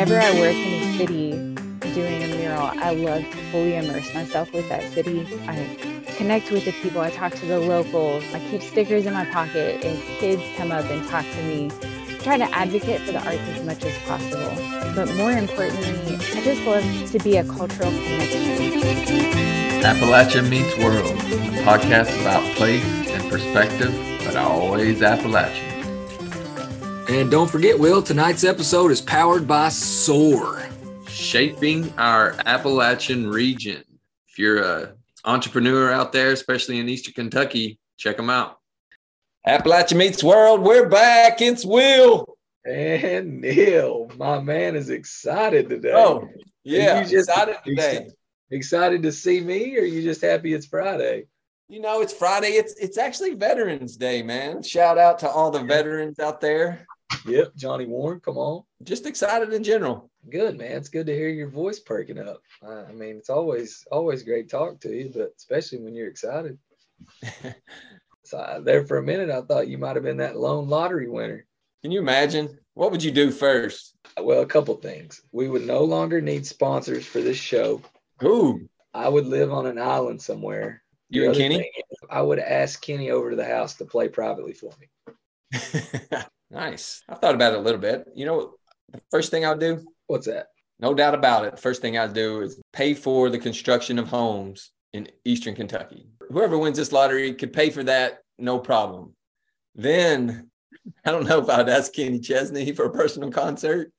Whenever I work in a city doing a mural, I love to fully immerse myself with that city. I connect with the people, I talk to the locals, I keep stickers in my pocket if kids come up and talk to me. I try to advocate for the arts as much as possible. But more importantly, I just love to be a cultural connection. Appalachia Meets World, a podcast about place and perspective, but always Appalachian. And don't forget, Will, tonight's episode is powered by SOAR. Shaping our Appalachian region. If you're a entrepreneur out there, especially in Eastern Kentucky, check them out. Appalachian Meets World, we're back. It's Will. And Neil, my man is excited today. Oh, yeah. you just- excited today. Excited to see me, or you just happy it's Friday? You know, it's Friday. It's it's actually Veterans Day, man. Shout out to all the veterans out there. Yep, Johnny Warren, come on. Just excited in general. Good man, it's good to hear your voice perking up. I mean, it's always always great talk to you, but especially when you're excited. So I, there for a minute, I thought you might have been that lone lottery winner. Can you imagine? What would you do first? Well, a couple things. We would no longer need sponsors for this show. Who? I would live on an island somewhere. You The and Kenny? is, I would ask Kenny over to the house to play privately for me. nice. I thought about it a little bit. You know, the first thing I'll do, What's that? no doubt about it, first thing I'll do is pay for the construction of homes in Eastern Kentucky. Whoever wins this lottery could pay for that, no problem. Then I don't know if I'd ask Kenny Chesney for a personal concert,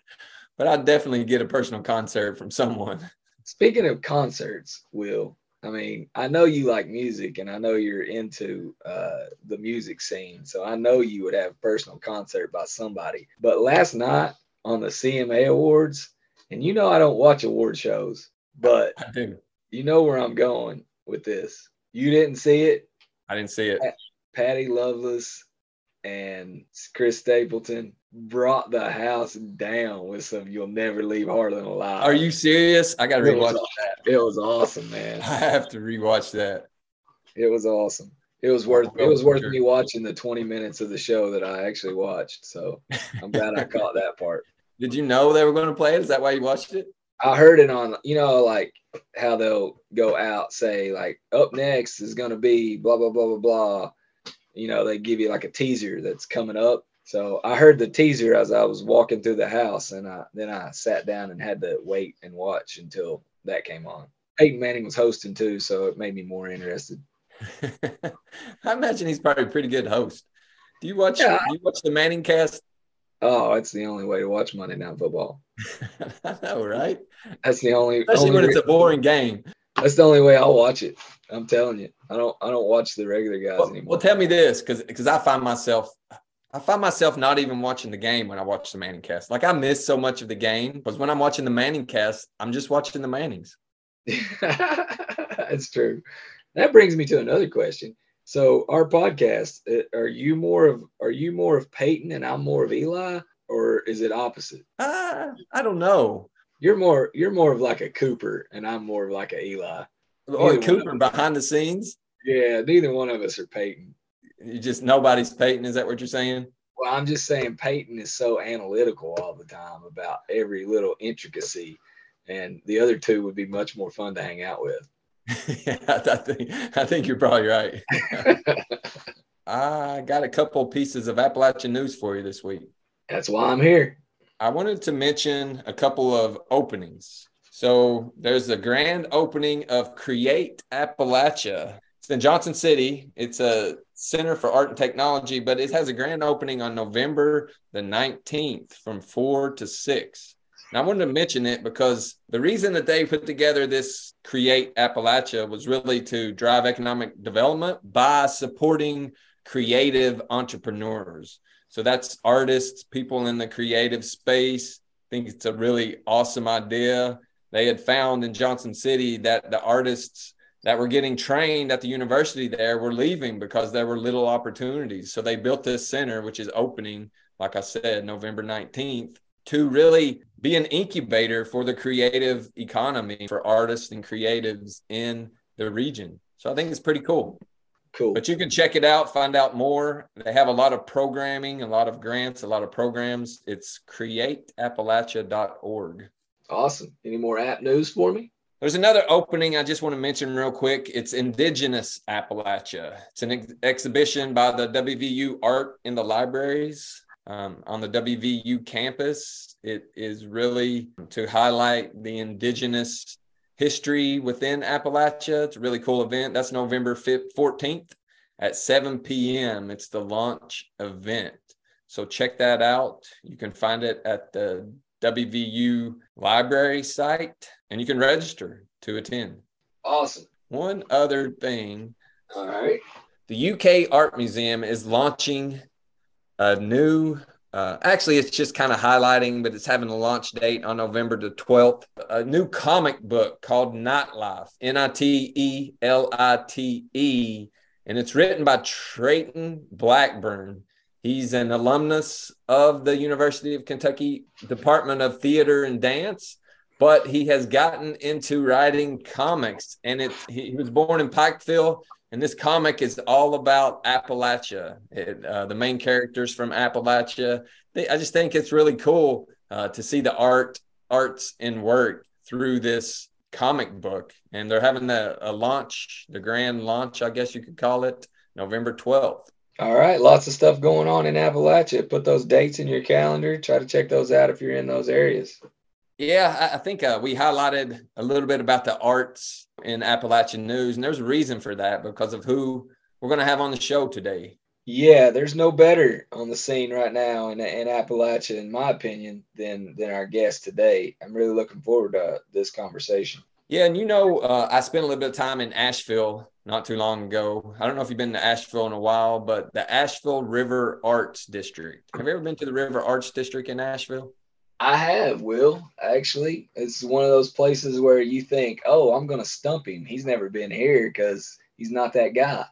but I'd definitely get a personal concert from someone. Speaking of concerts, Will, I mean, I know you like music and I know you're into uh, the music scene. So I know you would have a personal concert by somebody. But last night on the CMA Awards, and you know I don't watch award shows, but I do. you know where I'm going with this. You didn't see it. I didn't see it. Patty Loveless and Chris Stapleton brought the house down with some "You'll Never Leave Harlan Alive." Are you serious? I got to It was, rewatch. it was awesome, man. I have to rewatch that. It was awesome. It was worth oh, it was Oh, worth me watching the 20 minutes of the show that I actually watched. So I'm glad I caught that part. Did you know they were going to play it? Is that why you watched it? I heard it on, you know, like how they'll go out, say, like, up next is gonna be blah blah blah blah blah. You know, they give you like a teaser that's coming up. So I heard the teaser as I was walking through the house, and I then I sat down and had to wait and watch until that came on. Peyton Manning was hosting too, so it made me more interested. I imagine he's probably a pretty good host. Do you watch? Yeah. Do you watch the Manning cast? Oh, it's the only way to watch Monday Night Football. I know, right? That's the only, Especially only when it's a boring game. That's the only way I'll watch it. I'm telling you. I don't I don't watch the regular guys Well, anymore. well, tell me this, because because I find myself. I find myself not even watching the game when I watch the Manning cast. Like I miss so much of the game because when I'm watching the Manning cast, I'm just watching the Mannings. That's true. That brings me to another question. So our podcast, uh, are you more of are you more of Peyton and I'm more of Eli, or is it opposite? Uh, I don't know. You're more you're more of like a Cooper and I'm more of like a Eli. Or Cooper behind the scenes. Yeah, neither one of us are Peyton. You just nobody's Peyton. Is that what you're saying? Well, I'm just saying Peyton is so analytical all the time about every little intricacy, and the other two would be much more fun to hang out with. yeah, I think I think you're probably right. I got a couple pieces of Appalachian news for you this week. That's why I'm here. I wanted to mention a couple of openings. So there's a grand opening of Create Appalachia. It's in Johnson City. It's a center for art and technology, but it has a grand opening on November the 19th from 4 to 6. And I wanted to mention it because the reason that they put together this Create Appalachia was really to drive economic development by supporting creative entrepreneurs. So that's artists, people in the creative space. I think it's a really awesome idea. They had found in Johnson City that the artists that were getting trained at the university there were leaving because there were little opportunities. So they built this center, which is opening, like I said, November 19th, to really be an incubator for the creative economy for artists and creatives in the region. So I think it's pretty cool. Cool. But you can check it out, find out more. They have a lot of programming, a lot of grants, a lot of programs. It's createappalachia.org. Awesome. Any more app news for me? There's another opening I just want to mention real quick. It's Indigenous Appalachia. It's an ex- exhibition by the WVU Art in the Libraries um, on the WVU campus. It is really to highlight the Indigenous history within Appalachia. It's a really cool event. That's November 5th, 14th at 7 p.m. It's the launch event. So check that out. You can find it at the WVU library site and you can register to attend. Awesome. One other thing All right. the UK Art Museum is launching a new, uh, actually, it's just kind of highlighting, but it's having a launch date on November the 12th. A new comic book called Nitelite, N I T E L I T E. And it's written by Trayton Blackburn. He's an alumnus of the University of Kentucky Department of Theater and Dance, but he has gotten into writing comics. And it, he, was born in Pikeville, and this comic is all about Appalachia. It, uh, the main characters from Appalachia. They, I just think it's really cool uh, to see the art, arts, and work through this comic book. And they're having a, a launch, the grand launch, I guess you could call it, November 12th. All right. Lots of stuff going on in Appalachia. Put those dates in your calendar. Try to check those out if you're in those areas. Yeah, I, think uh, we highlighted a little bit about the arts in Appalachian news, and there's a reason for that because of who we're going to have on the show today. Yeah, there's no better on the scene right now in, in Appalachia, in my opinion, than than our guest today. I'm really looking forward to this conversation. Yeah, and you know, uh, I spent a little bit of time in Asheville not too long ago. I don't know if you've been to Asheville in a while, but the Asheville River Arts District. Have you ever been to the River Arts District in Asheville? I have, Will, actually. It's one of those places where you think, oh, I'm going to stump him. He's never been here because he's not that guy.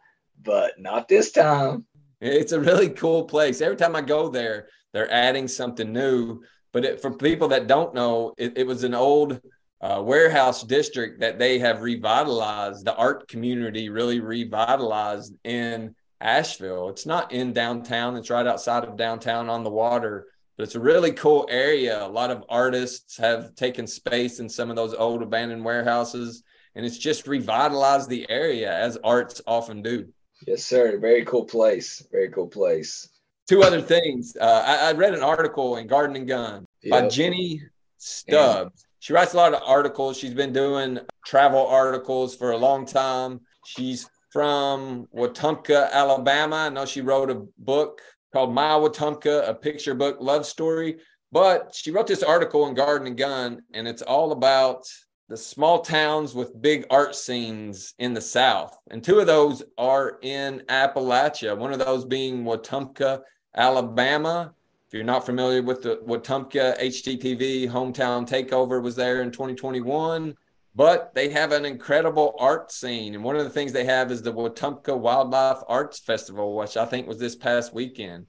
But not this time. It's a really cool place. Every time I go there, they're adding something new. But it, for people that don't know, it, it was an old uh, warehouse district that they have revitalized. The art community really revitalized in Asheville. It's not in downtown, it's right outside of downtown on the water. But it's a really cool area. A lot of artists have taken space in some of those old abandoned warehouses, and it's just revitalized the area as arts often do. Yes, sir. Very cool place. Very cool place. Two other things. Uh, I, I, read an article in Garden and Gun yep. by Jenny Stubbs. She writes a lot of articles. She's been doing travel articles for a long time. She's from Wetumpka, Alabama. I know she wrote a book called My Wetumpka, a picture book love story. But she wrote this article in Garden and Gun, and it's all about the small towns with big art scenes in the South. And two of those are in Appalachia, one of those being Wetumpka, Alabama. If you're not familiar with the Wetumpka HGTV hometown takeover was there in 2021, but they have an incredible art scene. And one of the things they have is the Wetumpka Wildlife Arts Festival, which I think was this past weekend.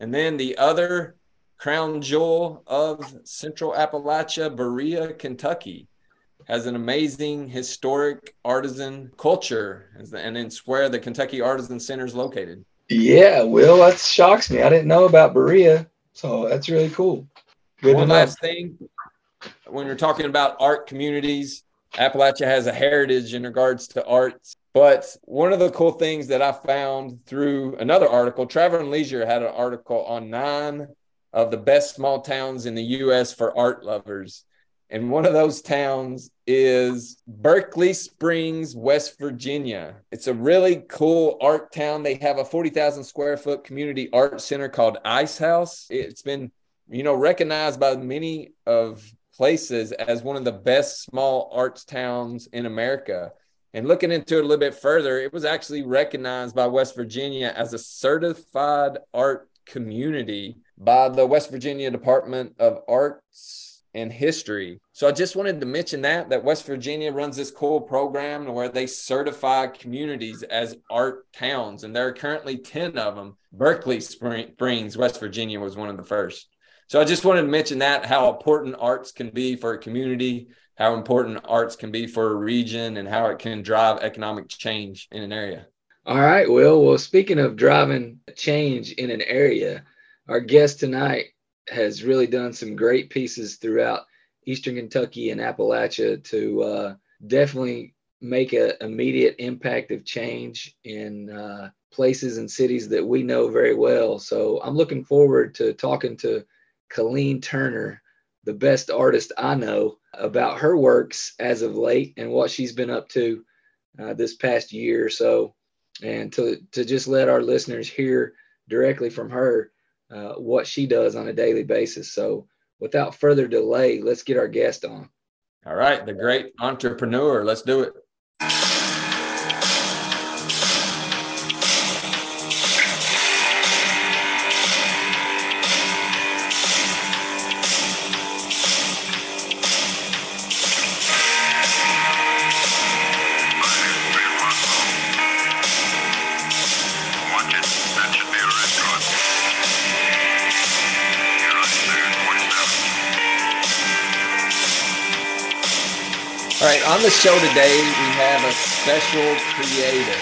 And then the other crown jewel of Central Appalachia, Berea, Kentucky has an amazing historic artisan culture, and it's where the Kentucky Artisan Center is located. Yeah, Will, that shocks me. I didn't know about Berea, so that's really cool. Good One last thing, when we're talking about art communities, Appalachia has a heritage in regards to arts. But one of the cool things that I found through another article, Travel and Leisure had an article on nine of the best small towns in the U.S. for art lovers. And one of those towns is Berkeley Springs, West Virginia. It's a really cool art town. They have a 40,000 square foot community art center called Ice House. It's been, you know, recognized by many of places as one of the best small arts towns in America. And looking into it a little bit further, it was actually recognized by West Virginia as a certified art community by the West Virginia Department of Arts and History. So I just wanted to mention that that West Virginia runs this cool program where they certify communities as art towns, and there are currently ten of them. Berkeley Springs, West Virginia, was one of the first. So I just wanted to mention that how important arts can be for a community, how important arts can be for a region, and how it can drive economic change in an area. All right, Will. Well, speaking of driving change in an area, our guest tonight has really done some great pieces throughout Eastern Kentucky and Appalachia to uh, definitely make an immediate impact of change in uh, places and cities that we know very well. So I'm looking forward to talking to Colleen Turner, the best artist I know, about her works as of late and what she's been up to uh, this past year or so and to to just let our listeners hear directly from her uh, what she does on a daily basis. So, without further delay, let's get our guest on. All right, the great entrepreneur. Let's do it. On the show today, we have a special creator,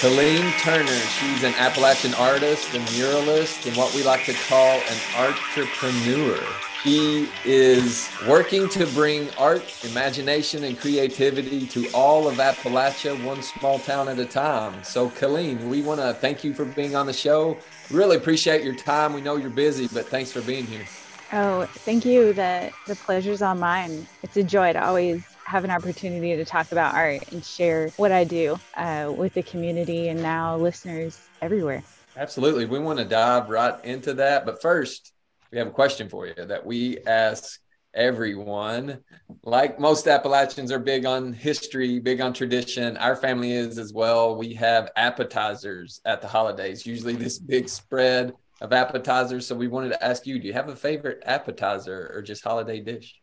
Colleen Turner. She's an Appalachian artist a muralist and what we like to call an entrepreneur. She is working to bring art, imagination, and creativity to all of Appalachia, one small town at a time. So, Colleen, we want to thank you for being on the show. Really appreciate your time. We know you're busy, but thanks for being here. Oh, thank you. The the pleasure's all mine. It's a joy to always have an opportunity to talk about art and share what I do uh, with the community and now listeners everywhere. Absolutely. We want to dive right into that. But first, we have a question for you that we ask everyone. Like most Appalachians are big on history, big on tradition. Our family is as well. We have appetizers at the holidays, usually this big spread of appetizers. So we wanted to ask you do you have a favorite appetizer or just holiday dish?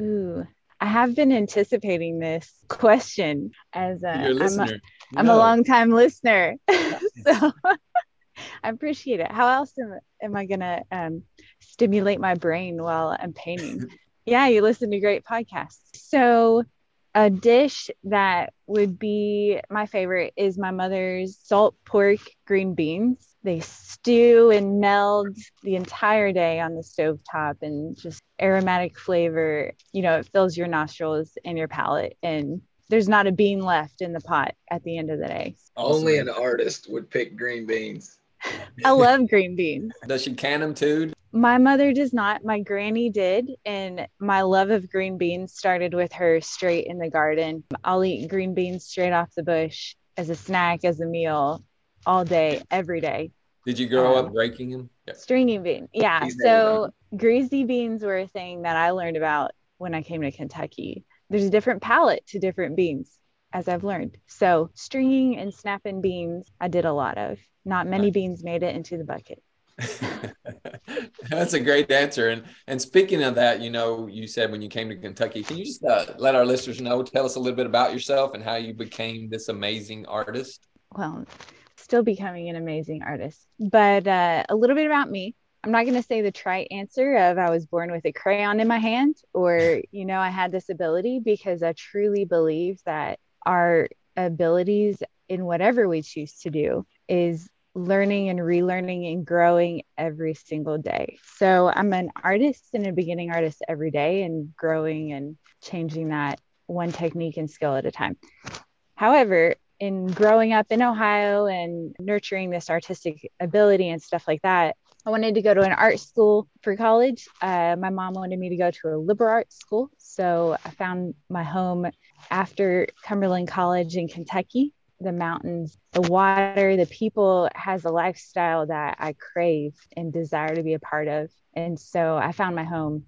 Ooh, I have been anticipating this question as a, I'm a, no. I'm a long time listener. so I appreciate it. How else am, am I going to um, stimulate my brain while I'm painting? yeah, you listen to great podcasts. So, a dish that would be my favorite is my mother's salt pork green beans they stew and meld the entire day on the stove top and just aromatic flavor you know it fills your nostrils and your palate and there's not a bean left in the pot at the end of the day. Only an artist would pick green beans. I love green beans. Does she can them too? My mother does not. My granny did and my love of green beans started with her straight in the garden. I'll eat green beans straight off the bush as a snack as a meal all day, every day. Did you grow um, up breaking them? Yeah. Stringing beans. Yeah. so greasy beans were a thing that I learned about when I came to Kentucky. There's a different palate to different beans, as I've learned. So stringing and snapping beans, I did a lot of. Not many beans made it into the bucket. That's a great answer. And and speaking of that, you know, you said when you came to Kentucky, can you just uh, let our listeners know, tell us a little bit about yourself and how you became this amazing artist? Well, still becoming an amazing artist. But uh, a little bit about me. I'm not going to say the trite answer of I was born with a crayon in my hand or, you know, I had this ability because I truly believe that our abilities in whatever we choose to do is learning and relearning and growing every single day. So I'm an artist and a beginning artist every day and growing and changing that one technique and skill at a time. However, in growing up in Ohio and nurturing this artistic ability and stuff like that, I wanted to go to an art school for college. Uh, my mom wanted me to go to a liberal arts school. So I found my home after Cumberland College in Kentucky. The mountains, the water, the people has a lifestyle that I crave and desire to be a part of. And so I found my home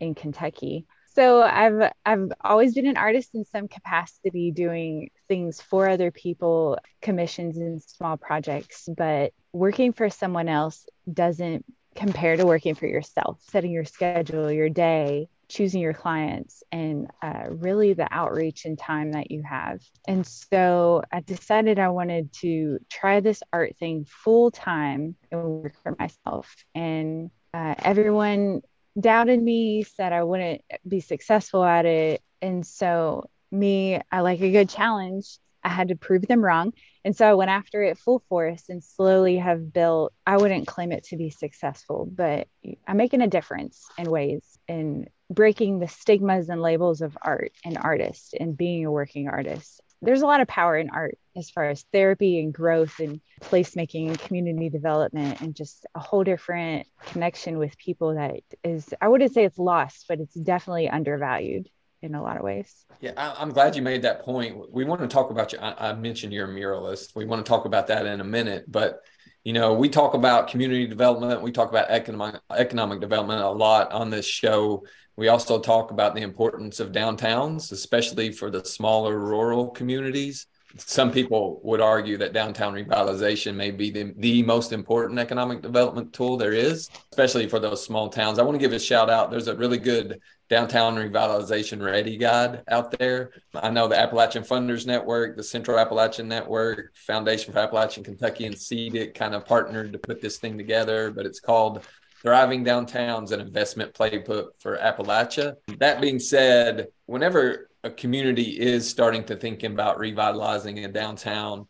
in Kentucky so I've I've always been an artist in some capacity doing things for other people, commissions and small projects, but working for someone else doesn't compare to working for yourself, setting your schedule, your day, choosing your clients, and uh, really the outreach and time that you have. And so I decided I wanted to try this art thing full time and work for myself. And uh, everyone doubted me, said I wouldn't be successful at it. And so, me, I like a good challenge. I had to prove them wrong. And so I went after it full force and slowly have built, I wouldn't claim it to be successful, but I'm making a difference in ways in breaking the stigmas and labels of art and artist and being a working artist. There's a lot of power in art as far as therapy and growth and placemaking and community development and just a whole different connection with people that is, I wouldn't say it's lost, but it's definitely undervalued in a lot of ways. Yeah, I, am glad you made that point. We want to talk about you. I, I mentioned you're a muralist. We want to talk about that in a minute, but you know, we talk about community development. We talk about economic economic development a lot on this show. We also talk about the importance of downtowns, especially for the smaller rural communities some people would argue that downtown revitalization may be the, the most important economic development tool there is, especially for those small towns. I want to give a shout out. There's a really good downtown revitalization ready guide out there. I know the Appalachian Funders Network, the Central Appalachian Network, Foundation for Appalachian Kentucky, and CEDIK kind of partnered to put this thing together, but it's called Thriving Downtowns, an investment playbook for Appalachia. That being said, whenever a community is starting to think about revitalizing a downtown,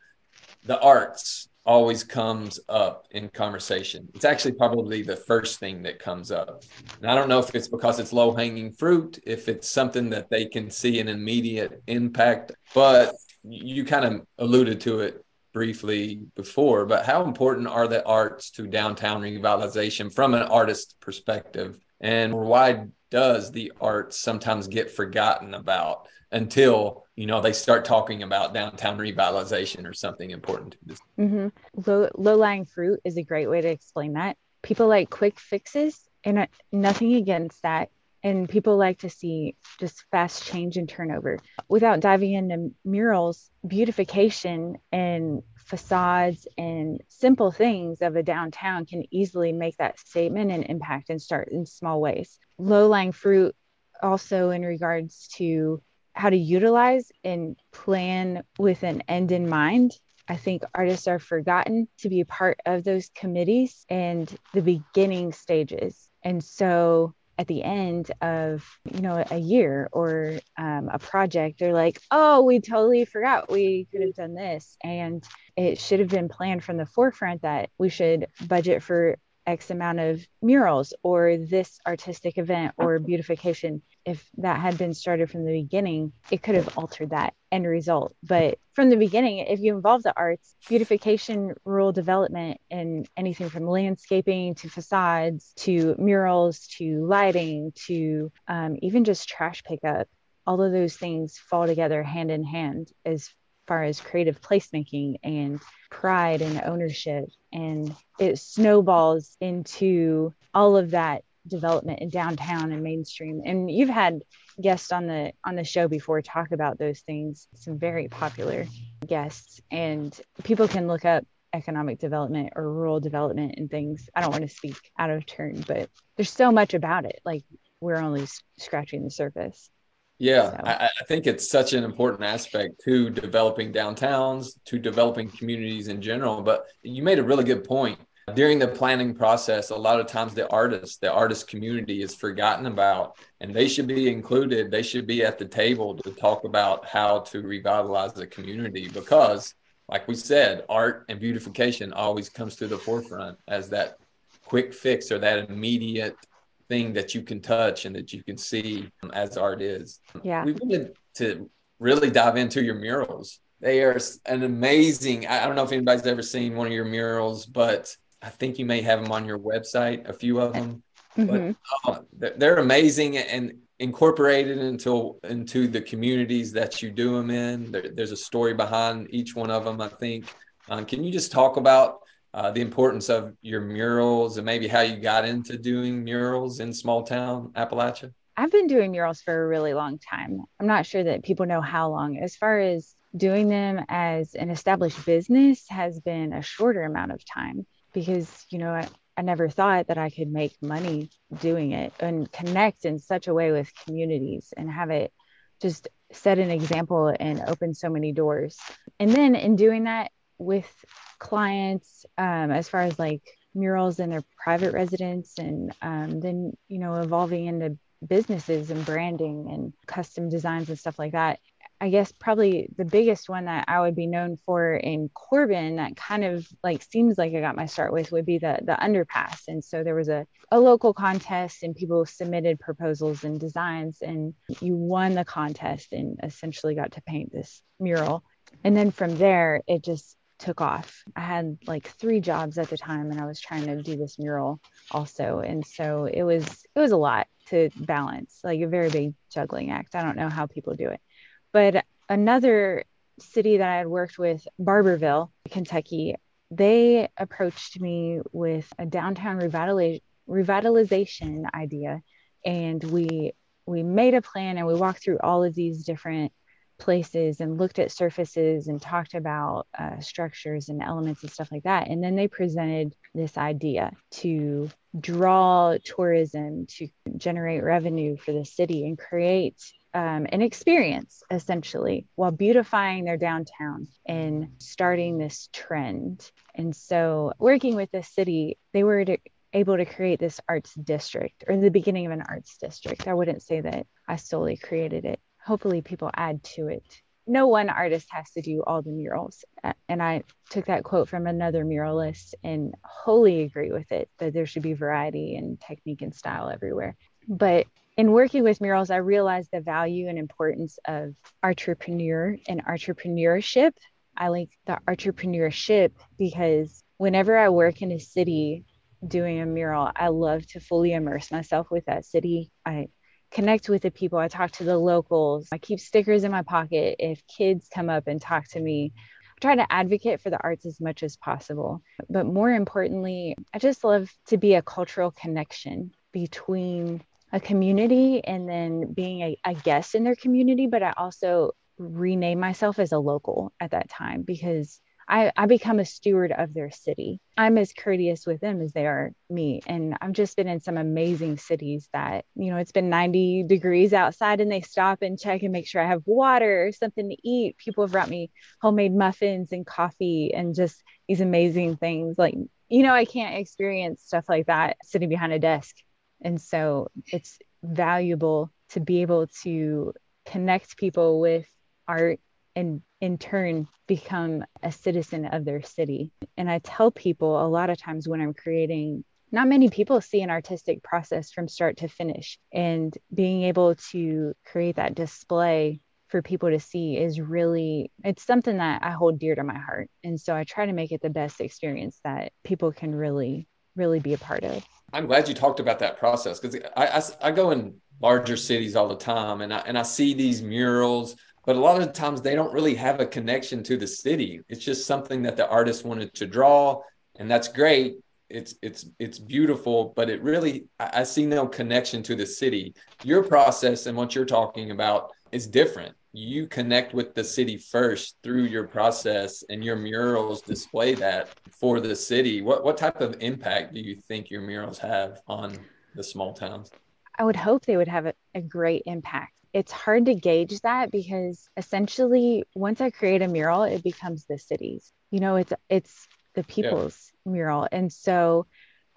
the arts always comes up in conversation. It's actually probably the first thing that comes up. And I don't know if it's because it's low hanging fruit, if it's something that they can see an immediate impact, but you kind of alluded to it briefly before, but how important are the arts to downtown revitalization from an artist perspective? And why does the arts sometimes get forgotten about until you know they start talking about downtown revitalization or something important mm-hmm. low low lying fruit is a great way to explain that. People like quick fixes and uh, nothing against that. And people like to see just fast change and turnover. Without diving into murals beautification and facades and simple things of a downtown can easily make that statement and impact and start in small ways low lying fruit also in regards to how to utilize and plan with an end in mind I think artists are forgotten to be a part of those committees and the beginning stages. And so at the end of you know a year or um, a project they're like oh we totally forgot we could have done this and it should have been planned from the forefront that we should budget for X amount of murals or this artistic event or beautification. If that had been started from the beginning, it could have altered that end result. But from the beginning, if you involve the arts, beautification, rural development, and anything from landscaping to facades to murals to lighting to um, even just trash pickup, all of those things fall together hand in hand as far as creative placemaking and pride and ownership and it snowballs into all of that development in downtown and mainstream. And you've had guests on the on the show before talk about those things. Some very popular guests and people can look up economic development or rural development and things. I don't want to speak out of turn but there's so much about it. Like we're only scratching the surface yeah, so. I, I, think it's such an important aspect to developing downtowns, to developing communities in general. But you made a really good point. During the planning process, a lot of times the artist, the artist community is forgotten about, and they should be included. They should be at the table to talk about how to revitalize the community because, like we said, art and beautification always comes to the forefront as that quick fix or that immediate thing that you can touch and that you can see as art is. Yeah. We wanted to really dive into your murals. They are an amazing, I don't know if anybody's ever seen one of your murals, but I think you may have them on your website, a few of them. Mm-hmm. But uh, they're amazing and incorporated into into the communities that you do them in. There, there's a story behind each one of them, I think. Um, can you just talk about uh, the importance of your murals and maybe how you got into doing murals in small town Appalachia? I've been doing murals for a really long time. I'm not sure that people know how long. As far as doing them as an established business has been a shorter amount of time because, you know, I, I never thought that I could make money doing it and connect in such a way with communities and have it just set an example and open so many doors. And then in doing that with clients, um, as far as like murals in their private residence, and um, then, you know, evolving into businesses and branding and custom designs and stuff like that. I guess probably the biggest one that I would be known for in Corbin that kind of like seems like I got my start with would be the the underpass. And so there was a, a local contest and people submitted proposals and designs and you won the contest and essentially got to paint this mural. And then from there it just took off. I had like three jobs at the time and I was trying to do this mural also. And so it was it was a lot to balance, like a very big juggling act. I don't know how people do it. But another city that I had worked with, Barbourville, Kentucky, they approached me with a downtown revitaliz- revitalization idea. And we we made a plan and we walked through all of these different places and looked at surfaces and talked about uh, structures and elements and stuff like that. And then they presented this idea to draw tourism, to generate revenue for the city and create um, an experience essentially while beautifying their downtown and starting this trend. And so, working with the city, they were to, able to create this arts district or the beginning of an arts district. I wouldn't say that I solely created it hopefully people add to it. No one artist has to do all the murals. And I took that quote from another muralist and wholly agree with it that there should be variety and technique and style everywhere. But in working with murals, I realized the value and importance of entrepreneur and entrepreneurship. I like the entrepreneurship because whenever I work in a city doing a mural, I love to fully immerse myself with that city. I connect with the people. I talk to the locals. I keep stickers in my pocket. If kids come up and talk to me, I try to advocate for the arts as much as possible. But more importantly, I just love to be a cultural connection between a community and then being a, a guest in their community. But I also rename myself as a local at that time because I, I become a steward of their city. I'm as courteous with them as they are me. And I've just been in some amazing cities that, you know, it's been 90 degrees outside and they stop and check and make sure I have water or something to eat. People have brought me homemade muffins and coffee and just these amazing things. Like, you know, I can't experience stuff like that sitting behind a desk. And so it's valuable to be able to connect people with art and in turn become a citizen of their city. And I tell people a lot of times when I'm creating, not many people see an artistic process from start to finish. And being able to create that display for people to see is really it's something that I hold dear to my heart. And so I try to make it the best experience that people can really really be a part of. I'm glad you talked about that process because I, I, I, go in larger cities all the time and I, and I see these murals but a lot of times they don't really have a connection to the city. It's just something that the artist wanted to draw, and that's great. It's it's it's beautiful, but it really I see no connection to the city. Your process and what you're talking about is different. You connect with the city first through your process, and your murals display that for the city. What what type of impact do you think your murals have on the small towns? I would hope they would have a, a great impact it's hard to gauge that because essentially once I create a mural, it becomes the city's. You know, it's it's the people's yeah. mural. And so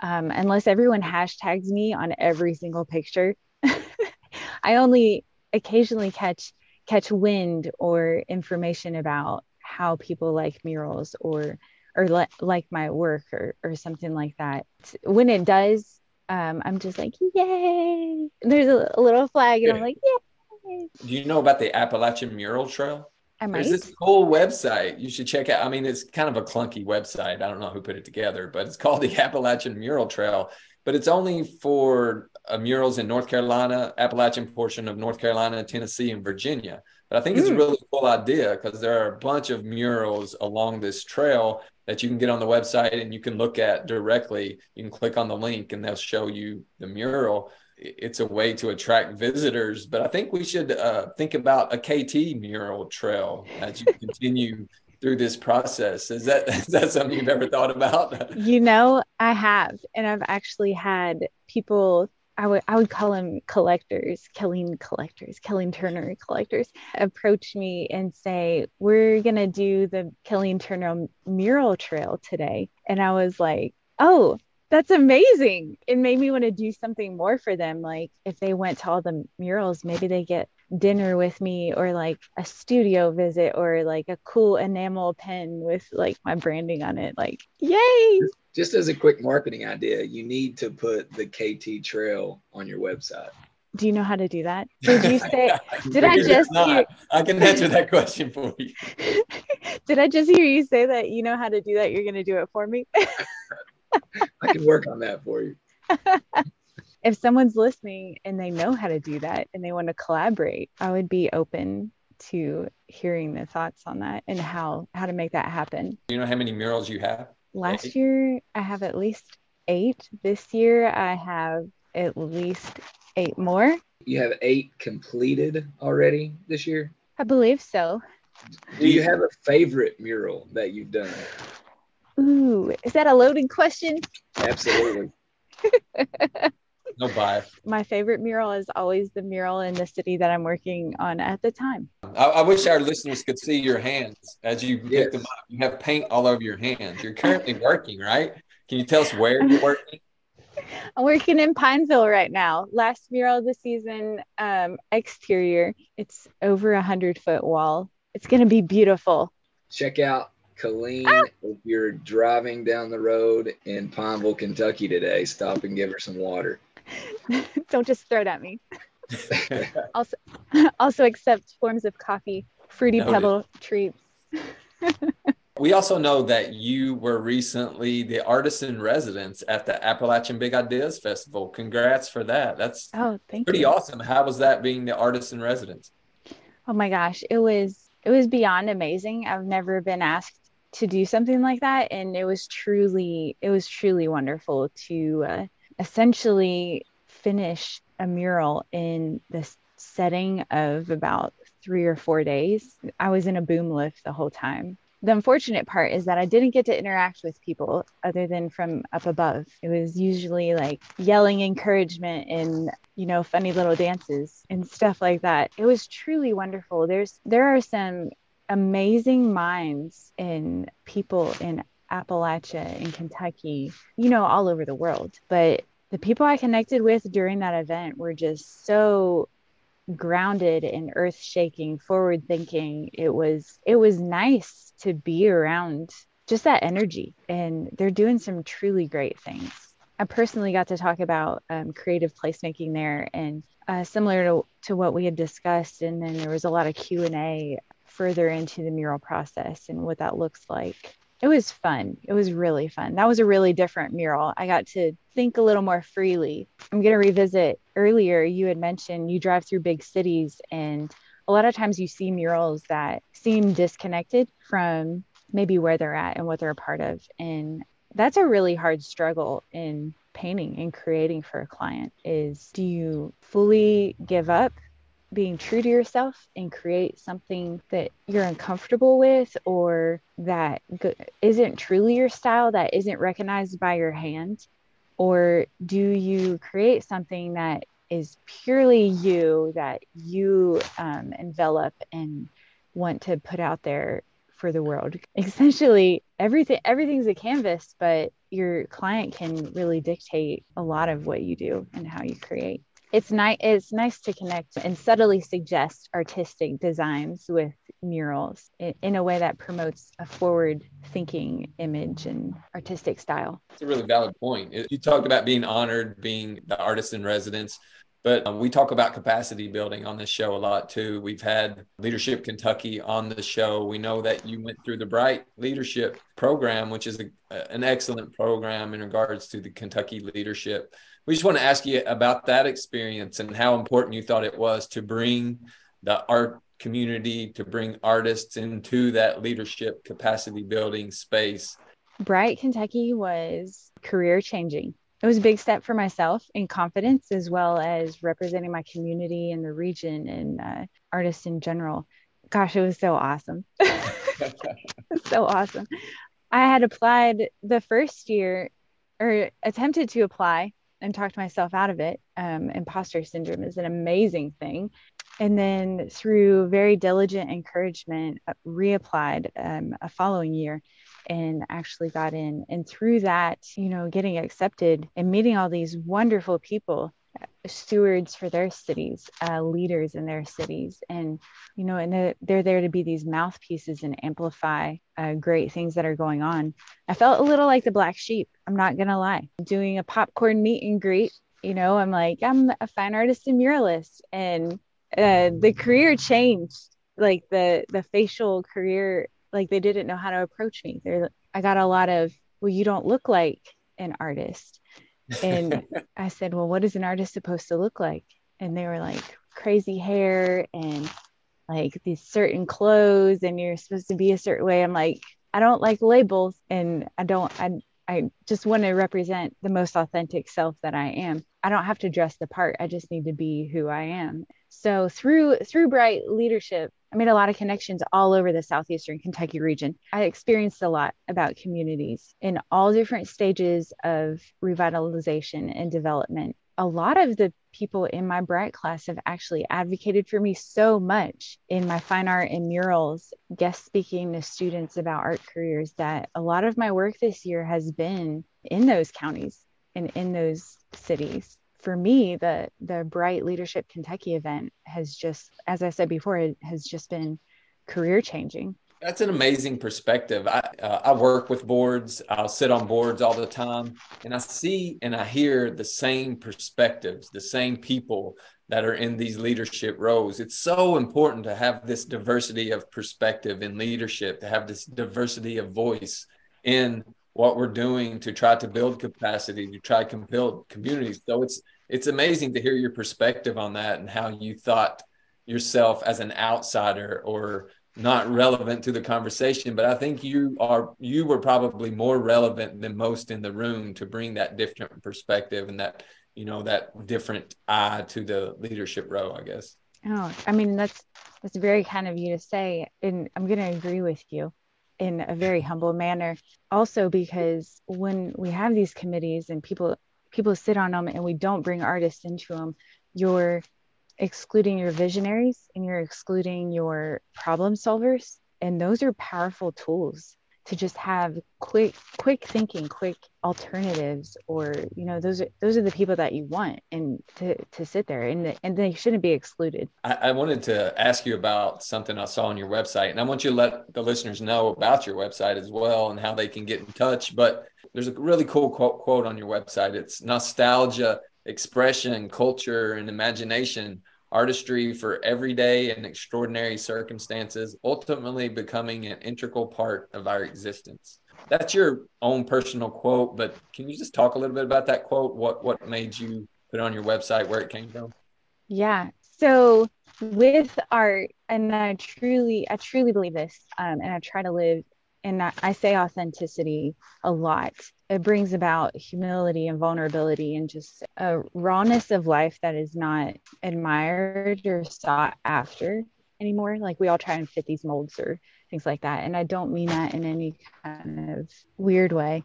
um, unless everyone hashtags me on every single picture, I only occasionally catch catch wind or information about how people like murals or or le- like my work or or something like that. When it does, um, I'm just like, yay! There's a, a little flag, and I'm like, yay! Do you know about the Appalachian Mural Trail? I might. There's this cool website you should check out. I mean, it's kind of a clunky website. I don't know who put it together, but it's called the Appalachian Mural Trail. But it's only for uh, murals in North Carolina, Appalachian portion of North Carolina, Tennessee, and Virginia. But I think it's mm. a really cool idea because there are a bunch of murals along this trail that you can get on the website and you can look at directly. You can click on the link and they'll show you the mural it's a way to attract visitors. But I think we should uh, think about a KT mural trail as you continue through this process. Is that is that something you've ever thought about? You know, I have, and I've actually had people. I would I would call them collectors, Killeen collectors, Killeen Turner collectors, approach me and say, "We're gonna do the Killeen Turner mural trail today," and I was like, "Oh, that's amazing. It made me want to do something more for them. Like if they went to all the murals, maybe they get dinner with me or like a studio visit or like a cool enamel pen with like my branding on it. Like, yay. Just as a quick marketing idea, you need to put the KT trail on your website. Do you know how to do that? Did you say, did I just, hear, I can answer that question for you. did I just hear you say that you know how to do that? You're going to do it for me? I can work on that for you. if someone's listening and they know how to do that and they want to collaborate, I would be open to hearing the thoughts on that and how how to make that happen. Do you know how many murals you have? Last eight? year I have at least 8. This year I have at least 8 more. You have 8 completed already this year? I believe so. Do you have a favorite mural that you've done? Ooh, is that a loaded question? Absolutely. no bias. My favorite mural is always the mural in the city that I'm working on at the time. I, I wish our listeners could see your hands as you yes. pick them up. You have paint all over your hands. You're currently working, right? Can you tell us where you're working? I'm working in Pineville right now. Last mural of the season, um, exterior. It's over a hundred foot wall. It's going to be beautiful. Check out Killeen, ah! if you're driving down the road in Pineville, Kentucky today, stop and give her some water. Don't just throw it at me. also, also accept forms of coffee, fruity Noted. pebble treats. we also know that you were recently the artist in residence at the Appalachian Big Ideas Festival. Congrats for that. That's oh, thank pretty you. awesome. How was that being the artist in residence? Oh my gosh, it was it was beyond amazing. I've never been asked to do something like that and it was truly it was truly wonderful to uh, essentially finish a mural in the setting of about three or four days i was in a boom lift the whole time the unfortunate part is that I didn't get to interact with people other than from up above. It was usually like yelling encouragement and, you know, funny little dances and stuff like that. It was truly wonderful. There's there are some amazing minds in people in Appalachia, in Kentucky, you know, all over the world. But the people I connected with during that event were just so grounded and earth shaking, forward thinking. It was it was nice to be around just that energy. And they're doing some truly great things. I personally got to talk about um, creative placemaking there and uh, similar to, to what we had discussed. And then there was a lot of Q and A further into the mural process and what that looks like. It was fun. It was really fun. That was a really different mural. I got to think a little more freely. I'm going to revisit earlier, you had mentioned you drive through big cities, and a lot of times you see murals that seem disconnected from maybe where they're at and what they're a part of. And that's a really hard struggle in painting and creating for a client is do you fully give up being true to yourself and create something that you're uncomfortable with or that not truly your style that isn't recognized by your hand? Or do you create something that is purely you that you um, envelop and want to put out there for the world? Essentially everything everything's a canvas but your client can really dictate a lot of what you do and how you create it's nice it's nice to connect and subtly suggest artistic designs with murals in, in, a way that promotes a forward thinking image and artistic style it's a really valid point you talked about being honored being the artist in residence but um, we talk about capacity building on this show a lot too. We've had Leadership Kentucky on the show. We know that you went through the Bright Leadership Program, which is a, an excellent program in regards to the Kentucky leadership we just want to ask you about that experience and how important you thought it was to bring the art community, to bring artists into that leadership capacity building space. Bright Kentucky was career changing. it was a big step for myself in confidence as well as representing my community and the region and uh, artists in general gosh it was so awesome so awesome i had applied the first year or attempted to apply and talked myself out of it. Um, imposter syndrome is an amazing thing. And then through very diligent encouragement uh, reapplied um, a following year and actually got in. And through that you know getting accepted and meeting all these wonderful people stewards for their cities uh, leaders in their cities. And you know and they're, they're there to be these mouthpieces and amplify uh, great things that are going on. I felt a little like the black sheep i'm not gonna lie. Doing a popcorn meet and greet you know i'm like i'm a fine artist and muralist. And uh, the career changed like the the facial career like they didn't know how to approach me. I got a lot of well you don't look like an artist and i said well what is an artist supposed to look like and they were like crazy hair and like these certain clothes and you're supposed to be a certain way i'm like i don't like labels and i don't i I just want to represent the most authentic self that I am. I don't have to dress the part. I just need to be who I am. So through through Bright leadership, I made a lot of connections all over the southeastern Kentucky region. I experienced a lot about communities in all different stages of revitalization and development. A lot of the people in my Bright class have actually advocated for me so much in my fine art and murals, guest speaking to students about art careers, that a lot of my work this year has been in those counties and in those cities for me, the the Bright Leadership Kentucky event has just, as I said before, it has just been career changing. That's an amazing perspective. I uh, I work with boards. I'll sit on boards all the time, and I see and I hear the same perspectives, the same people that are in these leadership roles. It's so important to have this diversity of perspective in leadership, to have this diversity of voice in what we're doing to try to build capacity, to try to build communities. So it's it's amazing to hear your perspective on that and how you thought yourself as an outsider or not relevant to the conversation. But i think you are you were probably more relevant than most in the room to bring that different perspective and that you know that different eye to the leadership role i guess. Oh i mean that's that's very kind of you to say. And i'm going to agree with you in a very humble manner also because when we have these committees and people people sit on them and we don't bring artists into them, you're excluding your visionaries and you're excluding your problem solvers. And those are powerful tools to just have quick quick thinking quick alternatives or you know those are those are the people that you want and to to sit there and and they shouldn't be excluded I, I, wanted to ask you about something i saw on your website and i want you to let the listeners know about your website as well and how they can get in touch but there's a really cool quote, quote on your website. It's nostalgia, expression, culture, and imagination, artistry for everyday and extraordinary circumstances, ultimately becoming an integral part of our existence. That's your own personal quote, but can you just talk a little bit about that quote? What what made you put on your website, where it came from? Yeah. So with art, and I truly, I truly believe this, um, and I try to live and I say authenticity a lot. It brings about humility and vulnerability and just a rawness of life that is not admired or sought after anymore. Like we all try and fit these molds or things like that. And I don't mean that in any kind of weird way.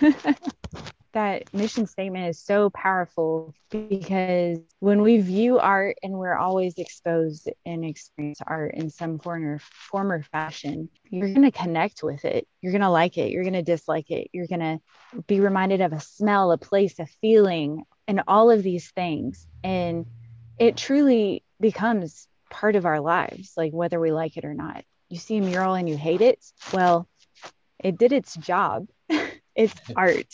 that mission statement is so powerful because when we view art and we're always exposed and experience art in some form or form or fashion, you're going to connect with it. You're going to like it. You're going to dislike it. You're going to be reminded of a smell, a place, a feeling, and all of these things. And it truly becomes part of our lives, like whether we like it or not. You see a mural and you hate it. Well, it did its job. it's art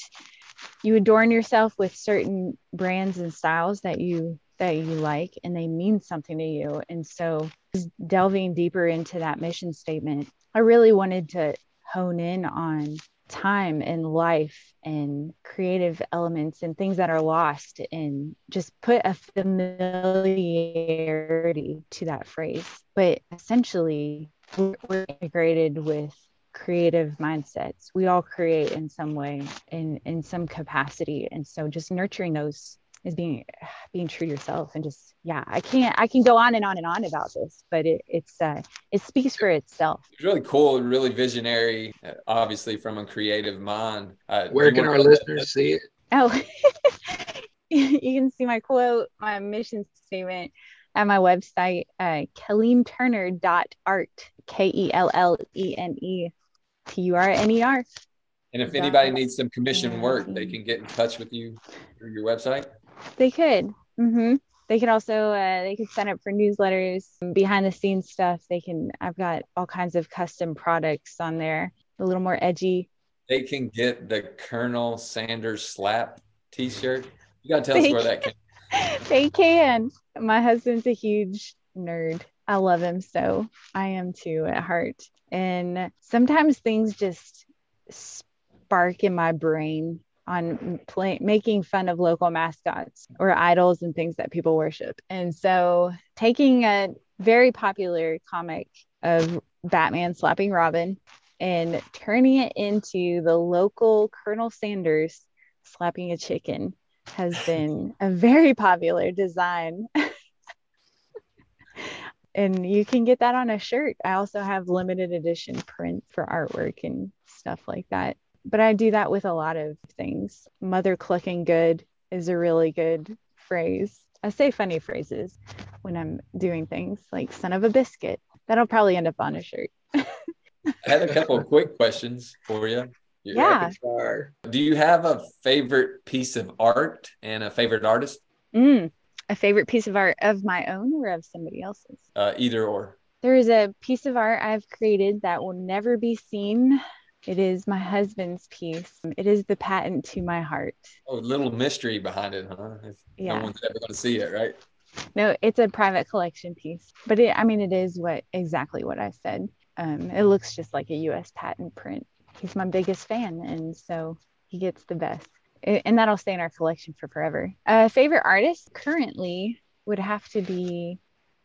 you adorn yourself with certain brands and styles that you that you like and they mean something to you. And so delving deeper into that mission statement i really wanted to hone in on time and life and creative elements and things that are lost and just put a familiarity to that phrase. But essentially we're integrated with creative mindsets. We all create in some way, in in some capacity, and so just nurturing those is being being true to yourself and just yeah i can't i can go on and on and on about this but it, it's uh it speaks for itself. It's really cool really visionary uh, obviously from a creative mind. Uh, where can our listeners see it? Oh you can see my quote my mission statement at my website uh kelleenturner.art k-e-l-l-e-n-e t-u-r-n-e-r and if anybody needs some commission work, they can get in touch with you through your website. They could. Mm-hmm. They could also uh, they could sign up for newsletters, behind the scenes stuff. They can. I've got all kinds of custom products on there, a little more edgy. They can get the Colonel Sanders slap T-shirt. You gotta tell they us where that can. they can. My husband's a huge nerd. I love him so. I am too at heart. And sometimes things just spark in my brain on play, making fun of local mascots or idols and things that people worship. And so taking a very popular comic of Batman slapping Robin and turning it into the local Colonel Sanders slapping a chicken has been a very popular design. and you can get that on a shirt. I also have limited edition print for artwork and stuff like that but I do that with a lot of things. Mother clucking good is a really good phrase. I say funny phrases when I'm doing things like son of a biscuit. That'll probably end up on a shirt. I had a couple of quick questions for you. Your yeah. Do you have a favorite piece of art and a favorite artist? Mm, a favorite piece of art of my own or of somebody else's? Uh, either or. There is a piece of art I've created that will never be seen it is my husband's piece. It is the patent to my heart. Oh, little mystery behind it, huh? If yeah. No one's ever going to see it, right? No, it's a private collection piece, but it, I mean, it is what exactly what I said. Um, it looks just like a U.S. patent print. He's my biggest fan, and so he gets the best, and that'll stay in our collection for forever. Uh, favorite artist currently would have to be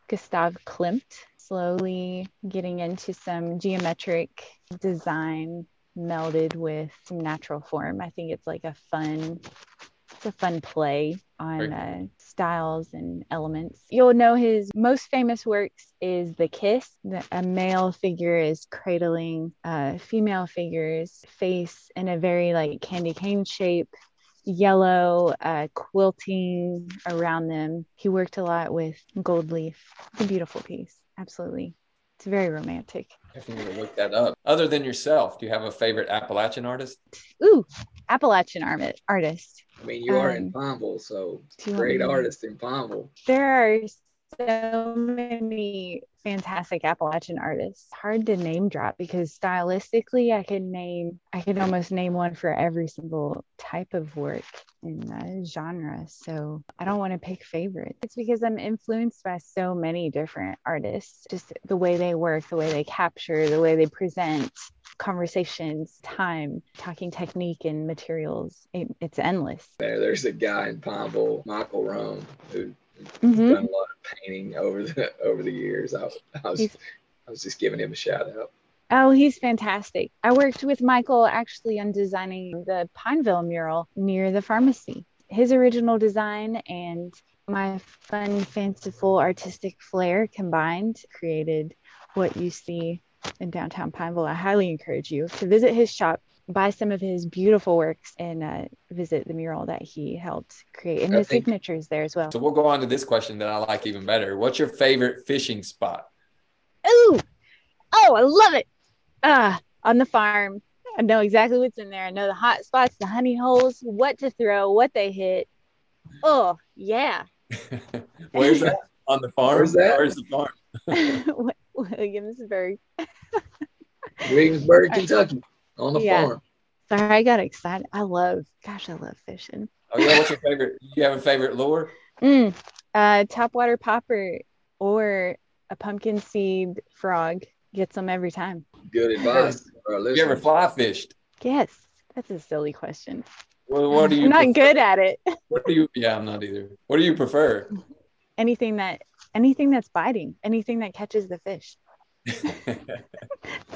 Gustav Klimt slowly getting into some geometric design melded with some natural form. I think it's like a fun, it's a fun play on uh, styles and elements. You'll know his most famous works is The Kiss. The, a male figure is cradling a female figure's face in a very like candy cane shape yellow uh, quilting around them. He worked a lot with gold leaf. It's a beautiful piece. Absolutely. It's very romantic. Definitely look that up. Other than yourself, do you have a favorite Appalachian artist? Ooh, Appalachian artist. I mean, you are um, in Pineville, so great artist in Pineville. There are so many fantastic Appalachian artists. Hard to name drop because stylistically, I could name, I could almost name one for every single type of work in the genre. So I don't want to pick favorites. It's because I'm influenced by so many different artists, just the way they work, the way they capture, the way they present conversations, time, talking technique and materials. It, it's endless. There, there's a guy in Pineville, Michael Rome, who mm-hmm. done a lot of painting over the over the years. I, I was I was just giving him a shout out. Oh, he's fantastic. I worked with Michael actually on designing the Pineville mural near the pharmacy. His original design and my fun, fanciful, artistic flair combined created what you see in downtown Pineville. I highly encourage you to visit his shop buy some of his beautiful works and uh, visit the mural that he helped create and his signatures there as well. So we'll go on to this question that I like even better. What's your favorite fishing spot? Ooh, oh, I love it. Ah, on the farm. I know exactly what's in there. I know the hot spots, the honey holes, what to throw, what they hit. Oh, yeah. Where's that? on the farm? Where's that? Where's the farm? Williamsburg. Williamsburg, Kentucky on the yeah. farm. Sorry, I got excited. I love, gosh, I love fishing. Oh yeah, what's your favorite? You have a favorite lure? Mm, uh, topwater popper or a pumpkin seed frog gets them every time. Good advice. you ever fly fished? Yes, that's a silly question. Well, what do you? I'm not prefer? good at it. What do you? Yeah, I'm not either. What do you prefer? Anything that anything that's biting, anything that catches the fish.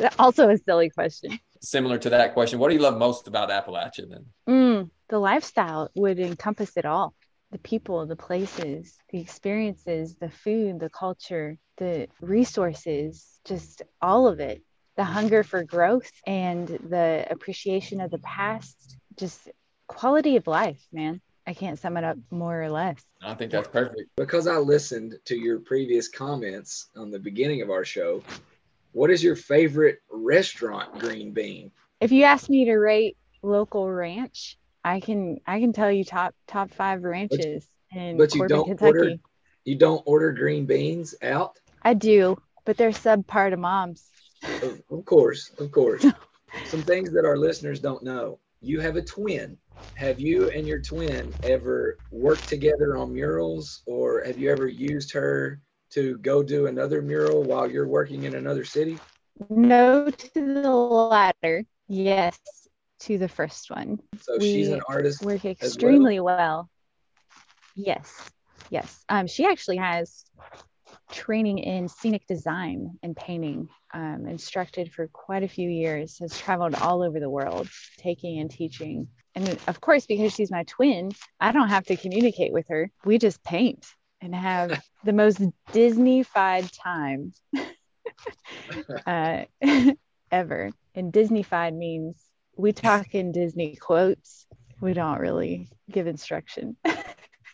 also a silly question. Similar to that question, what do you love most about Appalachia then? Mm, the lifestyle would encompass it all the people, the places, the experiences, the food, the culture, the resources, just all of it. The hunger for growth and the appreciation of the past, just quality of life, man. I can't sum it up more or less. I think that's perfect. Because I listened to your previous comments on the beginning of our show, what is your favorite restaurant green bean? If you ask me to rate local ranch, I can I can tell you top top five ranches but, in but you Corbin, don't Kentucky. Order, you don't order green beans out? I do, but they're subpar to mom's. Of, of course, of course. Some things that our listeners don't know. You have a twin. Have you and your twin ever worked together on murals, or have you ever used her to go do another mural while you're working in another city? No to the latter. Yes to the first one. So we she's an artist. Work extremely well. well. Yes. Yes. Um, she actually has training in scenic design and painting, um, instructed for quite a few years, has traveled all over the world, taking and teaching. And of course, because she's my twin, I don't have to communicate with her. We just paint and have the most Disney-fied time uh, ever. And Disney-fied means we talk in Disney quotes. We don't really give instruction.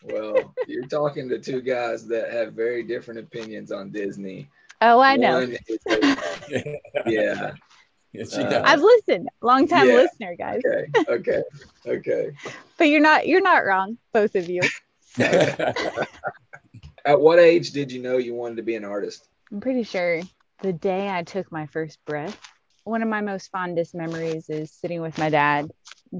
well, you're talking to two guys that have very different opinions on Disney. Oh, I know. yeah. Uh, I've listened. Long time yeah. listener, guys. Okay. Okay. Okay. but you're not you're not wrong, both of you. At what age did you know you wanted to be an artist? I'm pretty sure the day I took my first breath one of my most fondest memories is sitting with my dad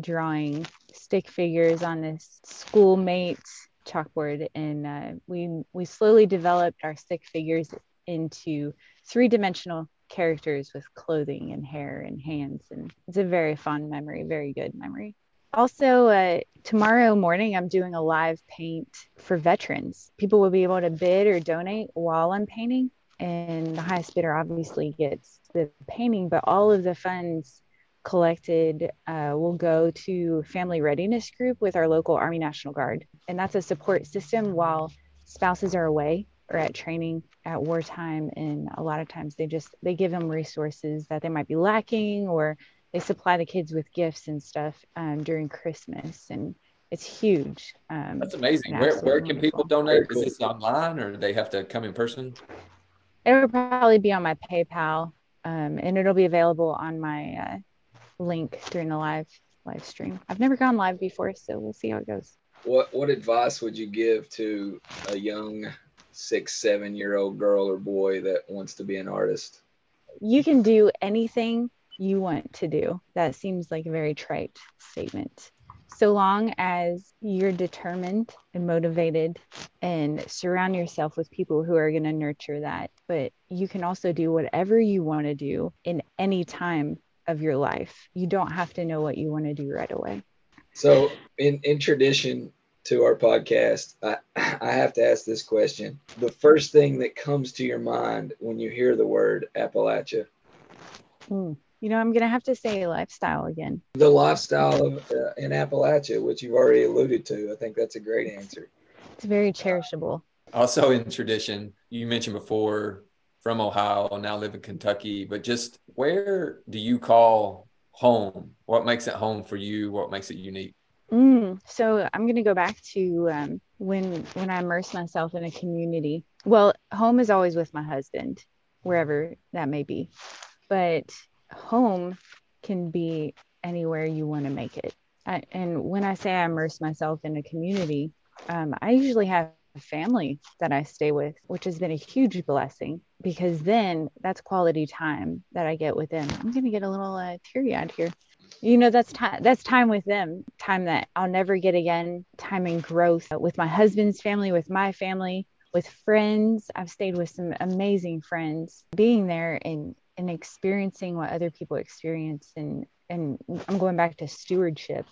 drawing stick figures on this schoolmate chalkboard and uh, we we slowly developed our stick figures into three-dimensional characters with clothing and hair and hands and it's a very fond memory very good memory also uh, tomorrow morning i'm doing a live paint for veterans people will be able to bid or donate while i'm painting and the highest bidder obviously gets the painting, but all of the funds collected uh, will go to Family Readiness Group with our local Army National Guard. And that's a support system while spouses are away or at training at wartime. And a lot of times they just, they give them resources that they might be lacking or they supply the kids with gifts and stuff um, during Christmas. And it's huge. Um, That's amazing. Where, where can people donate? Is this online or do they have to come in person? It'll probably be on my PayPal um, and it'll be available on my uh, link during the live live stream. I've never gone live before, so we'll see how it goes. What what advice would you give to a young six seven year old girl or boy that wants to be an artist? You can do anything you want to do. That seems like a very trite statement so long as you're determined and motivated and surround yourself with people who are going to nurture that. But you can also do whatever you want to do in any time of your life. You don't have to know what you want to do right away. So, in, in tradition to our podcast, I, I have to ask this question. The first thing that comes to your mind when you hear the word Appalachia? Hmm you know, I'm going to have to say lifestyle again. The lifestyle of, uh, in Appalachia, which you've already alluded to. I think that's a great answer. It's very cherishable. Also, in tradition, you mentioned before from Ohio, now live in Kentucky, but just where do you call home? What makes it home for you? What makes it unique? Mm, so I'm going to go back to um, when when I immerse myself in a community. Well, home is always with my husband, wherever that may be. But home can be anywhere you want to make it. I, and when I say I immerse myself in a community, um, I usually have a family that I stay with, which has been a huge blessing because then that's quality time that I get with them. I'm going to get a little uh, teary eyed here. You know, that's time, that's time with them, time that I'll never get again, time and growth with my husband's family, with my family, with friends. I've stayed with some amazing friends. Being there and and experiencing what other people experience and and I'm going back to stewardship.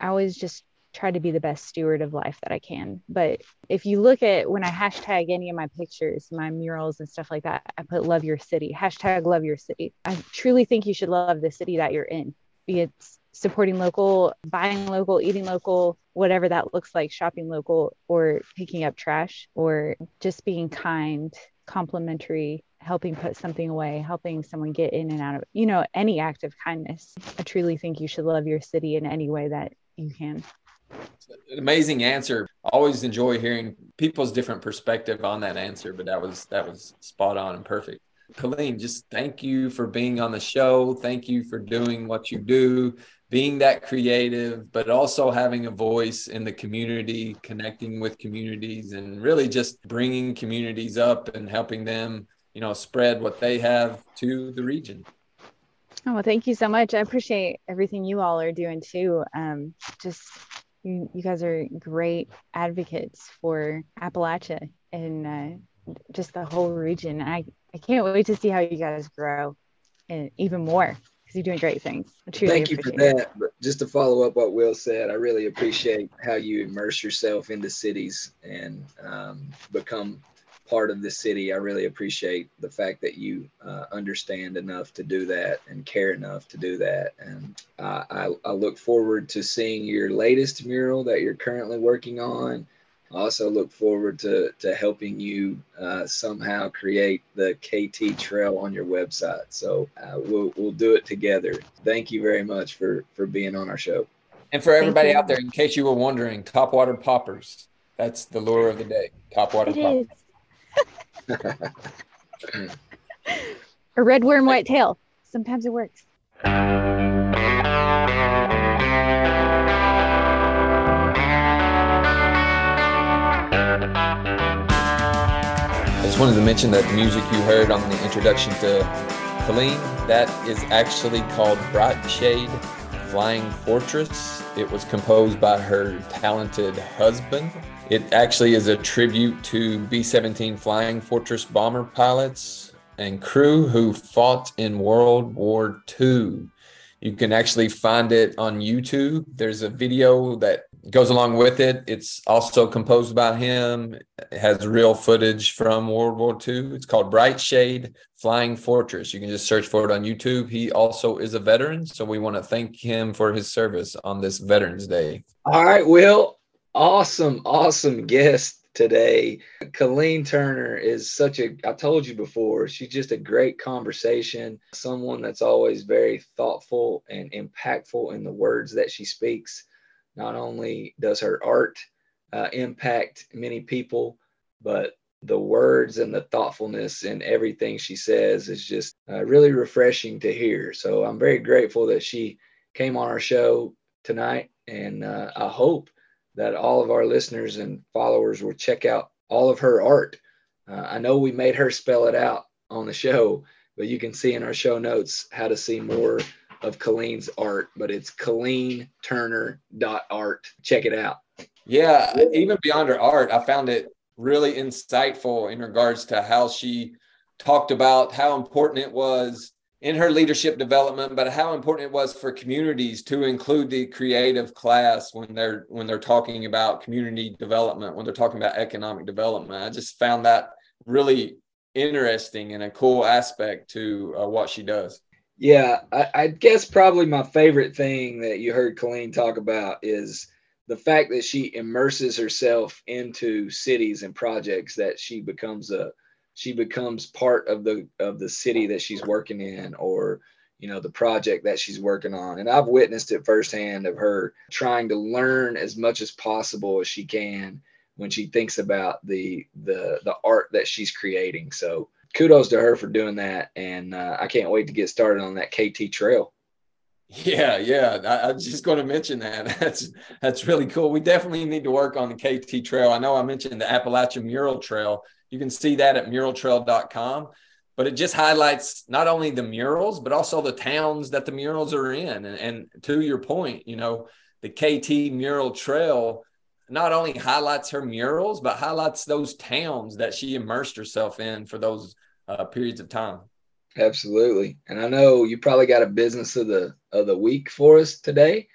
I always just try to be the best steward of life that I can. But if you look at when I hashtag any of my pictures, my murals and stuff like that, I put love your city, hashtag love your city. I truly think you should love the city that you're in, be it supporting local, buying local, eating local, whatever that looks like, shopping local, or picking up trash, or just being kind, complimentary, helping put something away, helping someone get in and out of, you know, any act of kindness. I truly think you should love your city in any way that you can. An amazing answer. Always enjoy hearing people's different perspective on that answer, but that was that was spot on and perfect. Colleen, just thank you for being on the show. Thank you for doing what you do, being that creative, but also having a voice in the community, connecting with communities, and really just bringing communities up and helping them, you know, spread what they have to the region. Oh, well, thank you so much. I appreciate everything you all are doing too. Um, just you, you guys are great advocates for Appalachia and uh, just the whole region. I, I can't wait to see how you guys grow and even more because you're doing great things. Thank you for that. But just to follow up what Will said, I really appreciate how you immerse yourself in the cities and um, become part of the city. I really appreciate the fact that you uh, understand enough to do that and care enough to do that. And uh, I, I, look forward to seeing your latest mural that you're currently working on. I also look forward to, to helping you uh, somehow create the KT trail on your website. So uh, we'll, we'll do it together. Thank you very much for, for being on our show. And for everybody out there, in case you were wondering, topwater poppers. That's the lure of the day. Topwater poppers. Is a red worm, white tail. Sometimes it works. Just wanted to mention that the music you heard on the introduction to Colleen, that is actually called Bright Shade Flying Fortress. It was composed by her talented husband, it actually is a tribute to B 17 Flying Fortress bomber pilots and crew who fought in World War II. You can actually find it on YouTube. There's a video that goes along with it. It's also composed by him. It has real footage from World War II. It's called Bright Shade Flying Fortress. You can just search for it on YouTube. He also is a veteran, so we want to thank him for his service on this Veterans Day. All right, Will awesome, awesome guest today. Colleen Turner is such a, I told you before, she's just a great conversation, someone that's always very thoughtful and impactful in the words that she speaks. Not only does her art uh, impact many people, but the words and the thoughtfulness in everything she says is just uh, really refreshing to hear. So I'm very grateful that she came on our show tonight. And uh, I hope that all of our listeners and followers will check out all of her art. Uh, I know we made her spell it out on the show, but you can see in our show notes how to see more of Colleen's art, but it's colleenturner.art. Check it out. Yeah, even beyond her art, I found it really insightful in regards to how she talked about how important it was in her leadership development, but how important it was for communities to include the creative class when they're when they're talking about community development, when they're talking about economic development. I just found that really interesting and a cool aspect to uh, what she does. Yeah, I, I guess probably my favorite thing that you heard Colleen talk about is the fact that she immerses herself into cities and projects that she becomes a she becomes part of the of the city that she's working in or you know the project that she's working on. And i've witnessed it firsthand of her trying to learn as much as possible as she can when she thinks about the the the art that she's creating. So kudos to her for doing that and uh, i can't wait to get started on that kt trail yeah yeah I, I was just going to mention that that's that's really cool we definitely need to work on the kt trail i know i mentioned the appalachian mural trail you can see that at muraltrail.com. But it just highlights not only the murals, but also the towns that the murals are in. And, and to your point, you know, the KT Mural Trail not only highlights her murals, but highlights those towns that she immersed herself in for those uh, periods of time. Absolutely. And I know you probably got a business of the of the week for us today.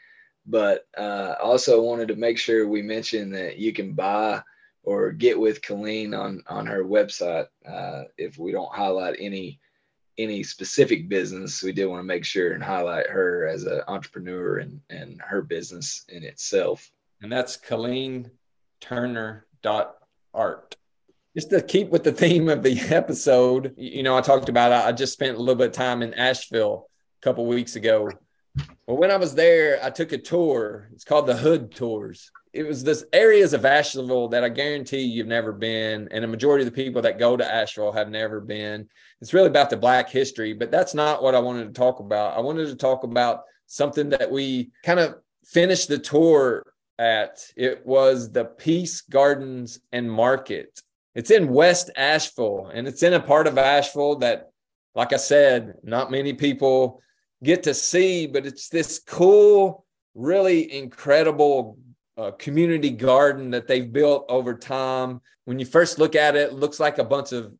But uh, also wanted to make sure we mention that you can buy or get with Colleen on on her website. Uh, if we don't highlight any any specific business, we did want to make sure and highlight her as an entrepreneur and and her business in itself. And that's Colleen Turner dot art. Just to keep with the theme of the episode, you know, I talked about I just spent a little bit of time in Asheville a couple weeks ago. Well, when I was there, I took a tour. It's called the Hood Tours. It was this areas of Asheville that I guarantee you've never been, and a majority of the people that go to Asheville have never been. It's really about the Black history, but that's not what I wanted to talk about. I wanted to talk about something that we kind of finished the tour at. It was the Peace Gardens and Market. It's in West Asheville, and it's in a part of Asheville that, like I said, not many people get to see, but it's this cool, really incredible uh, community garden that they've built over time. When you first look at it, it looks like a bunch of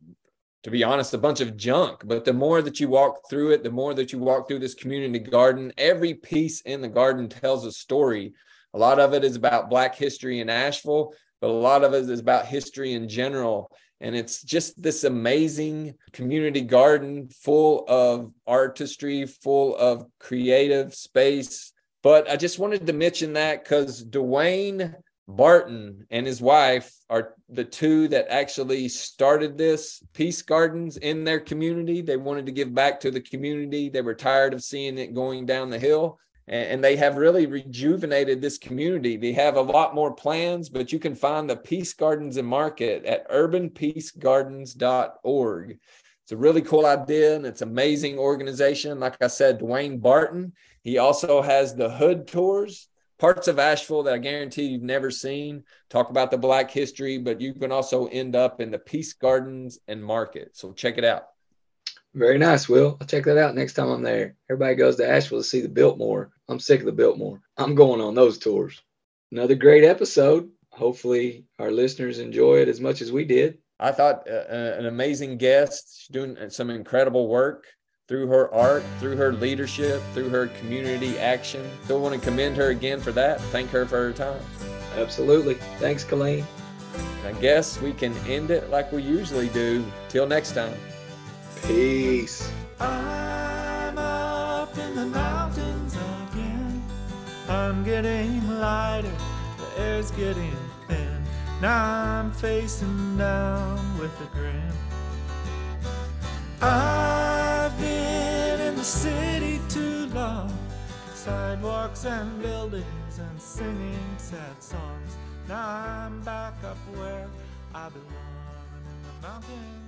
to be honest, a bunch of junk. But the more that you walk through it, the more that you walk through this community garden, every piece in the garden tells a story. A lot of it is about Black history in Asheville, but a lot of it is about history in general. And it's just this amazing community garden full of artistry, full of creative space. But I just wanted to mention that because DeWayne Barton and his wife are the two that actually started this Peace Gardens in their community. They wanted to give back to the community. They were tired of seeing it going down the hill. And they have really rejuvenated this community. They have a lot more plans, but you can find the Peace Gardens and Market at urbanpeacegardens.org. It's a really cool idea and it's amazing organization. Like I said, DeWayne Barton, he also has the Hood Tours parts of Asheville that I guarantee you've never seen. Talk about the Black history, but you can also end up in the Peace Gardens and Market. So check it out. Very nice, Will. I'll check that out next time I'm there. Everybody goes to Asheville to see the Biltmore. I'm sick of the Biltmore. I'm going on those tours. Another great episode. Hopefully, our listeners enjoy it as much as we did. I thought uh, uh an amazing guest. She's doing some incredible work through her art, through her leadership, through her community action. Still want to commend her again for that. Thank her for her time. Absolutely. Thanks, Colleen. I guess we can end it like we usually do. Till next time. Peace. I'm up in the mountains again. I'm getting lighter, the air's getting thin. Now I'm facing down with a grin. I've been in the city too long. Sidewalks and buildings and singing sad songs. Now I'm back up where I belong in the mountains.